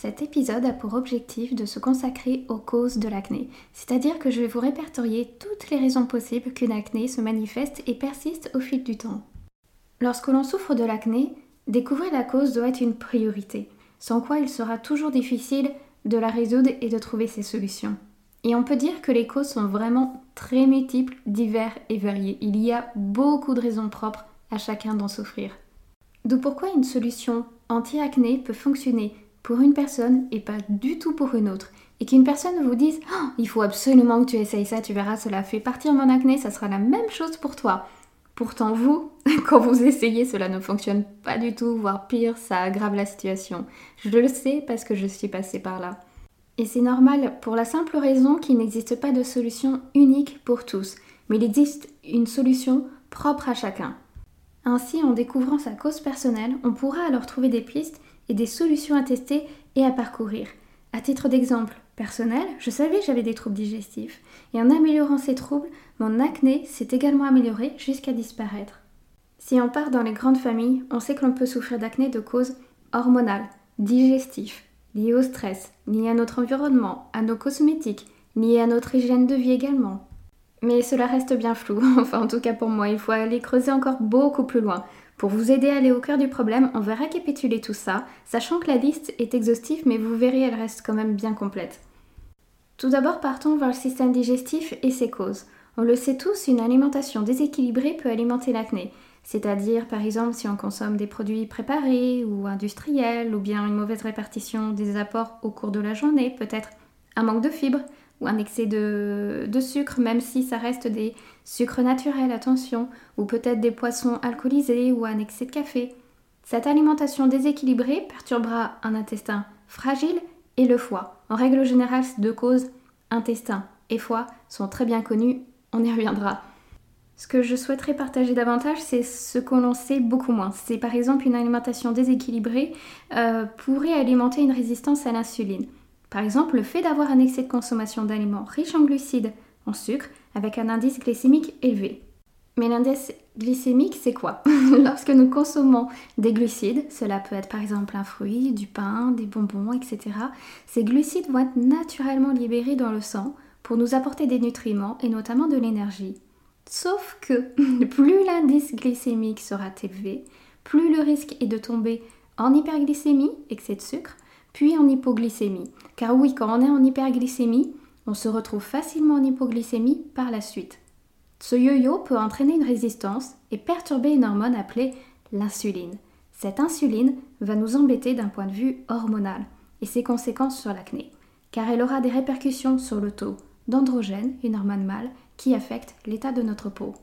Cet épisode a pour objectif de se consacrer aux causes de l'acné, c'est-à-dire que je vais vous répertorier toutes les raisons possibles qu'une acné se manifeste et persiste au fil du temps. Lorsque l'on souffre de l'acné, découvrir la cause doit être une priorité, sans quoi il sera toujours difficile de la résoudre et de trouver ses solutions. Et on peut dire que les causes sont vraiment très multiples, divers et variées. Il y a beaucoup de raisons propres à chacun d'en souffrir. D'où pourquoi une solution anti-acné peut fonctionner pour une personne et pas du tout pour une autre. Et qu'une personne vous dise oh, il faut absolument que tu essayes ça, tu verras, cela fait partir mon acné, ça sera la même chose pour toi. Pourtant, vous, quand vous essayez, cela ne fonctionne pas du tout, voire pire, ça aggrave la situation. Je le sais parce que je suis passée par là. Et c'est normal pour la simple raison qu'il n'existe pas de solution unique pour tous, mais il existe une solution propre à chacun. Ainsi, en découvrant sa cause personnelle, on pourra alors trouver des pistes et des solutions à tester et à parcourir. À titre d'exemple personnel, je savais que j'avais des troubles digestifs, et en améliorant ces troubles, mon acné s'est également amélioré jusqu'à disparaître. Si on part dans les grandes familles, on sait que l'on peut souffrir d'acné de causes hormonales, digestifs, liées au stress, liées à notre environnement, à nos cosmétiques, liées à notre hygiène de vie également. Mais cela reste bien flou, enfin en tout cas pour moi, il faut aller creuser encore beaucoup plus loin pour vous aider à aller au cœur du problème, on va récapituler tout ça, sachant que la liste est exhaustive, mais vous verrez, elle reste quand même bien complète. Tout d'abord, partons vers le système digestif et ses causes. On le sait tous, une alimentation déséquilibrée peut alimenter l'acné, c'est-à-dire par exemple si on consomme des produits préparés ou industriels, ou bien une mauvaise répartition des apports au cours de la journée, peut-être un manque de fibres, ou un excès de, sucre, même si ça reste des sucres naturels, attention, ou peut-être des poissons alcoolisés ou un excès de café. Cette alimentation déséquilibrée perturbera un intestin fragile et le foie. En règle générale, ces deux causes, intestin et foie, sont très bien connues, on y reviendra. Ce que je souhaiterais partager davantage, c'est ce qu'on sait beaucoup moins. C'est par exemple une alimentation déséquilibrée euh, pourrait alimenter une résistance à l'insuline. Par exemple, le fait d'avoir un excès de consommation d'aliments riches en glucides, en sucre, avec un indice glycémique élevé. Mais l'indice glycémique, c'est quoi? Lorsque nous consommons des glucides, cela peut être par exemple un fruit, du pain, des bonbons, etc., ces glucides vont être naturellement libérés dans le sang pour nous apporter des nutriments et notamment de l'énergie. Sauf que plus l'indice glycémique sera élevé, plus le risque est de tomber en hyperglycémie, excès de sucre, puis en hypoglycémie. Car oui, quand on est en hyperglycémie, on se retrouve facilement en hypoglycémie par la suite. Ce yo-yo peut entraîner une résistance et perturber une hormone appelée l'insuline. Cette insuline va nous embêter d'un point de vue hormonal et ses conséquences sur l'acné, car elle aura des répercussions sur le taux d'androgène, une hormone mâle, qui affecte l'état de notre peau.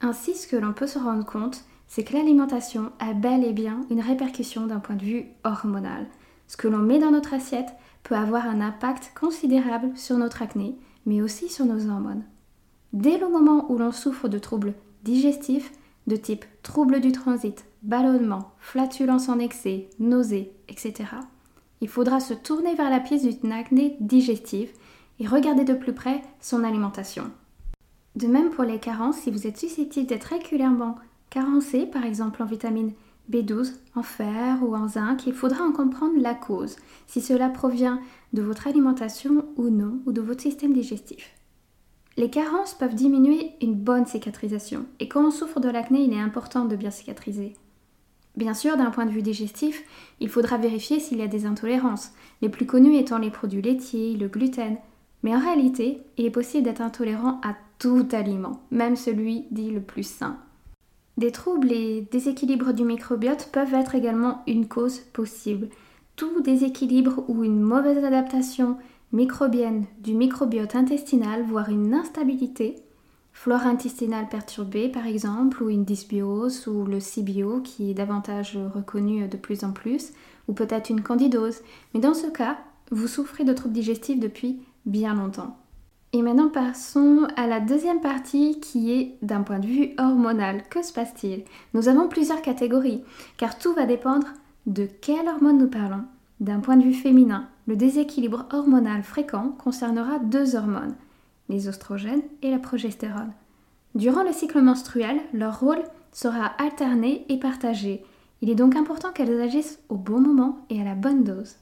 Ainsi, ce que l'on peut se rendre compte, c'est que l'alimentation a bel et bien une répercussion d'un point de vue hormonal. Ce que l'on met dans notre assiette peut avoir un impact considérable sur notre acné, mais aussi sur nos hormones. Dès le moment où l'on souffre de troubles digestifs de type troubles du transit, ballonnement, flatulence en excès, nausées, etc., il faudra se tourner vers la pièce d'une acné digestive et regarder de plus près son alimentation. De même pour les carences, si vous êtes susceptible d'être régulièrement carencé, par exemple en vitamine B12, en fer ou en zinc, il faudra en comprendre la cause, si cela provient de votre alimentation ou non, ou de votre système digestif. Les carences peuvent diminuer une bonne cicatrisation, et quand on souffre de l'acné, il est important de bien cicatriser. Bien sûr, d'un point de vue digestif, il faudra vérifier s'il y a des intolérances, les plus connues étant les produits laitiers, le gluten. Mais en réalité, il est possible d'être intolérant à tout aliment, même celui dit le plus sain. Des troubles et déséquilibres du microbiote peuvent être également une cause possible. Tout déséquilibre ou une mauvaise adaptation microbienne du microbiote intestinal, voire une instabilité, flore intestinale perturbée par exemple, ou une dysbiose, ou le SIBIO qui est davantage reconnu de plus en plus, ou peut-être une candidose. Mais dans ce cas, vous souffrez de troubles digestifs depuis bien longtemps. Et maintenant passons à la deuxième partie qui est d'un point de vue hormonal. Que se passe-t-il? Nous avons plusieurs catégories car tout va dépendre de quelle hormone nous parlons. D'un point de vue féminin, le déséquilibre hormonal fréquent concernera deux hormones, les oestrogènes et la progestérone. Durant le cycle menstruel, leur rôle sera alterné et partagé. Il est donc important qu'elles agissent au bon moment et à la bonne dose.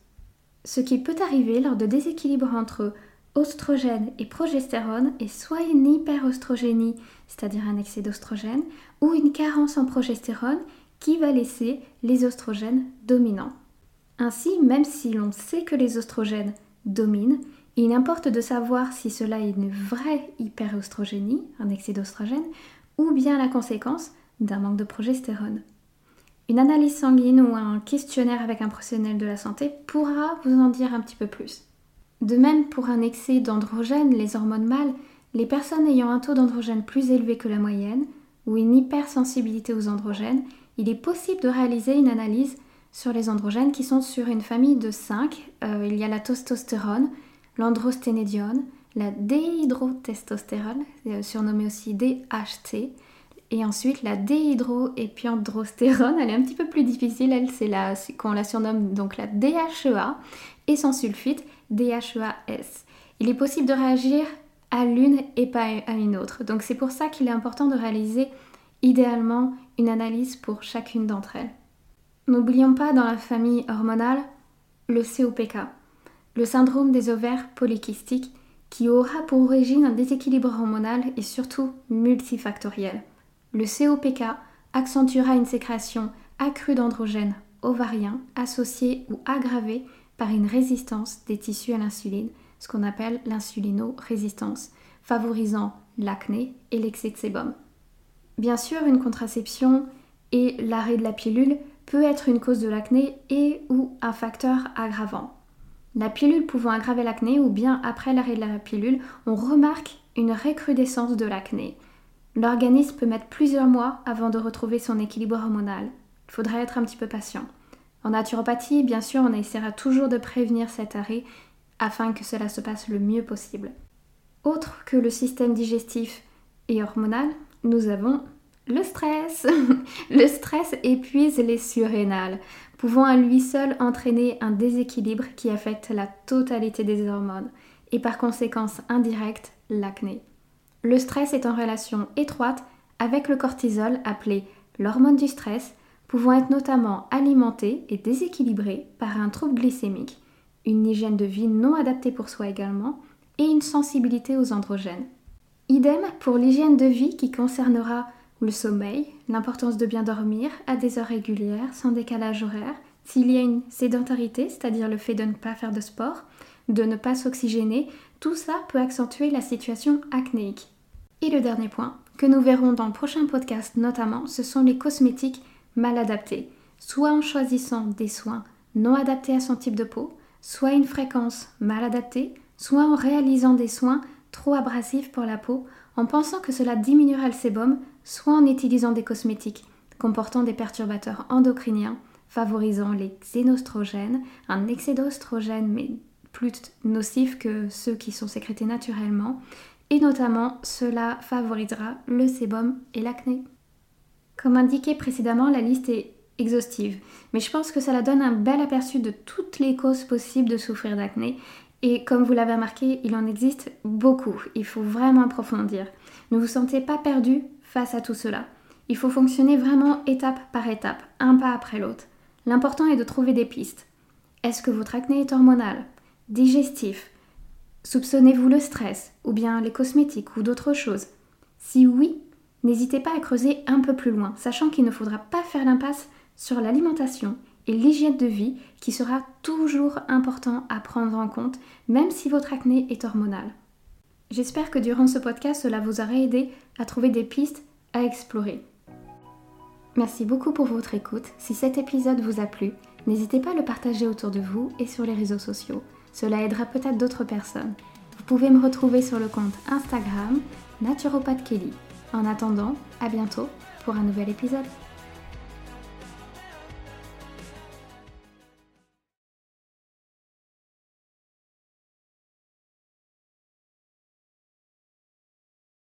Ce qui peut arriver lors de déséquilibre entre oestrogène et progestérone est soit une hyperostrogénie, c'est-à-dire un excès d'oestrogène, ou une carence en progestérone qui va laisser les oestrogènes dominants. Ainsi, même si l'on sait que les oestrogènes dominent, il importe de savoir si cela est une vraie hyperostrogénie, un excès d'oestrogène, ou bien la conséquence d'un manque de progestérone. Une analyse sanguine ou un questionnaire avec un professionnel de la santé pourra vous en dire un petit peu plus. De même, pour un excès d'androgène, les hormones mâles, les personnes ayant un taux d'androgène plus élevé que la moyenne ou une hypersensibilité aux androgènes, il est possible de réaliser une analyse sur les androgènes qui sont sur une famille de 5. Euh, il y a la testostérone, l'androsténédione, la déhydrotestostérone, euh, surnommée aussi DHT, et ensuite la déhydroépiandrostérone, elle est un petit peu plus difficile, elle c'est la qu'on la surnomme donc la DHEA, et sans sulfite DHEAS. Il est possible de réagir à l'une et pas à une autre. Donc c'est pour ça qu'il est important de réaliser idéalement une analyse pour chacune d'entre elles. N'oublions pas dans la famille hormonale le COPK, le syndrome des ovaires polykystiques, qui aura pour origine un déséquilibre hormonal et surtout multifactoriel. Le COPK accentuera une sécrétion accrue d'androgènes ovariens associée ou aggravée par une résistance des tissus à l'insuline, ce qu'on appelle l'insulino-résistance, favorisant l'acné et l'excès de sébum. Bien sûr, une contraception et l'arrêt de la pilule peut être une cause de l'acné et ou un facteur aggravant. La pilule pouvant aggraver l'acné ou bien après l'arrêt de la pilule, on remarque une recrudescence de l'acné. L'organisme peut mettre plusieurs mois avant de retrouver son équilibre hormonal. Il faudrait être un petit peu patient. En naturopathie, bien sûr, on essaiera toujours de prévenir cet arrêt afin que cela se passe le mieux possible. Autre que le système digestif et hormonal, nous avons le stress. le stress épuise les surrénales, pouvant à lui seul entraîner un déséquilibre qui affecte la totalité des hormones et par conséquence indirecte l'acné. Le stress est en relation étroite avec le cortisol appelé l'hormone du stress, pouvant être notamment alimenté et déséquilibré par un trouble glycémique, une hygiène de vie non adaptée pour soi également et une sensibilité aux androgènes. Idem pour l'hygiène de vie qui concernera le sommeil, l'importance de bien dormir à des heures régulières, sans décalage horaire, s'il y a une sédentarité, c'est-à-dire le fait de ne pas faire de sport, de ne pas s'oxygéner, tout ça peut accentuer la situation acnéique. Et le dernier point, que nous verrons dans le prochain podcast notamment, ce sont les cosmétiques mal adaptés, soit en choisissant des soins non adaptés à son type de peau, soit une fréquence mal adaptée, soit en réalisant des soins trop abrasifs pour la peau, en pensant que cela diminuera le sébum, soit en utilisant des cosmétiques comportant des perturbateurs endocriniens favorisant les xénostrogènes, un excès d'ostrogène mais plus nocif que ceux qui sont sécrétés naturellement, et notamment cela favorisera le sébum et l'acné. Comme indiqué précédemment, la liste est exhaustive, mais je pense que cela donne un bel aperçu de toutes les causes possibles de souffrir d'acné et comme vous l'avez remarqué, il en existe beaucoup. Il faut vraiment approfondir. Ne vous sentez pas perdu face à tout cela. Il faut fonctionner vraiment étape par étape, un pas après l'autre. L'important est de trouver des pistes. Est-ce que votre acné est hormonal Digestif? Soupçonnez-vous le stress ou bien les cosmétiques ou d'autres choses? Si oui, n'hésitez pas à creuser un peu plus loin, sachant qu'il ne faudra pas faire l'impasse sur l'alimentation et l'hygiène de vie qui sera toujours important à prendre en compte, même si votre acné est hormonal. J'espère que durant ce podcast, cela vous aura aidé à trouver des pistes à explorer. Merci beaucoup pour votre écoute. Si cet épisode vous a plu, n'hésitez pas à le partager autour de vous et sur les réseaux sociaux. Cela aidera peut-être d'autres personnes. Vous pouvez me retrouver sur le compte Instagram Naturopathe Kelly. En attendant, à bientôt pour un nouvel épisode.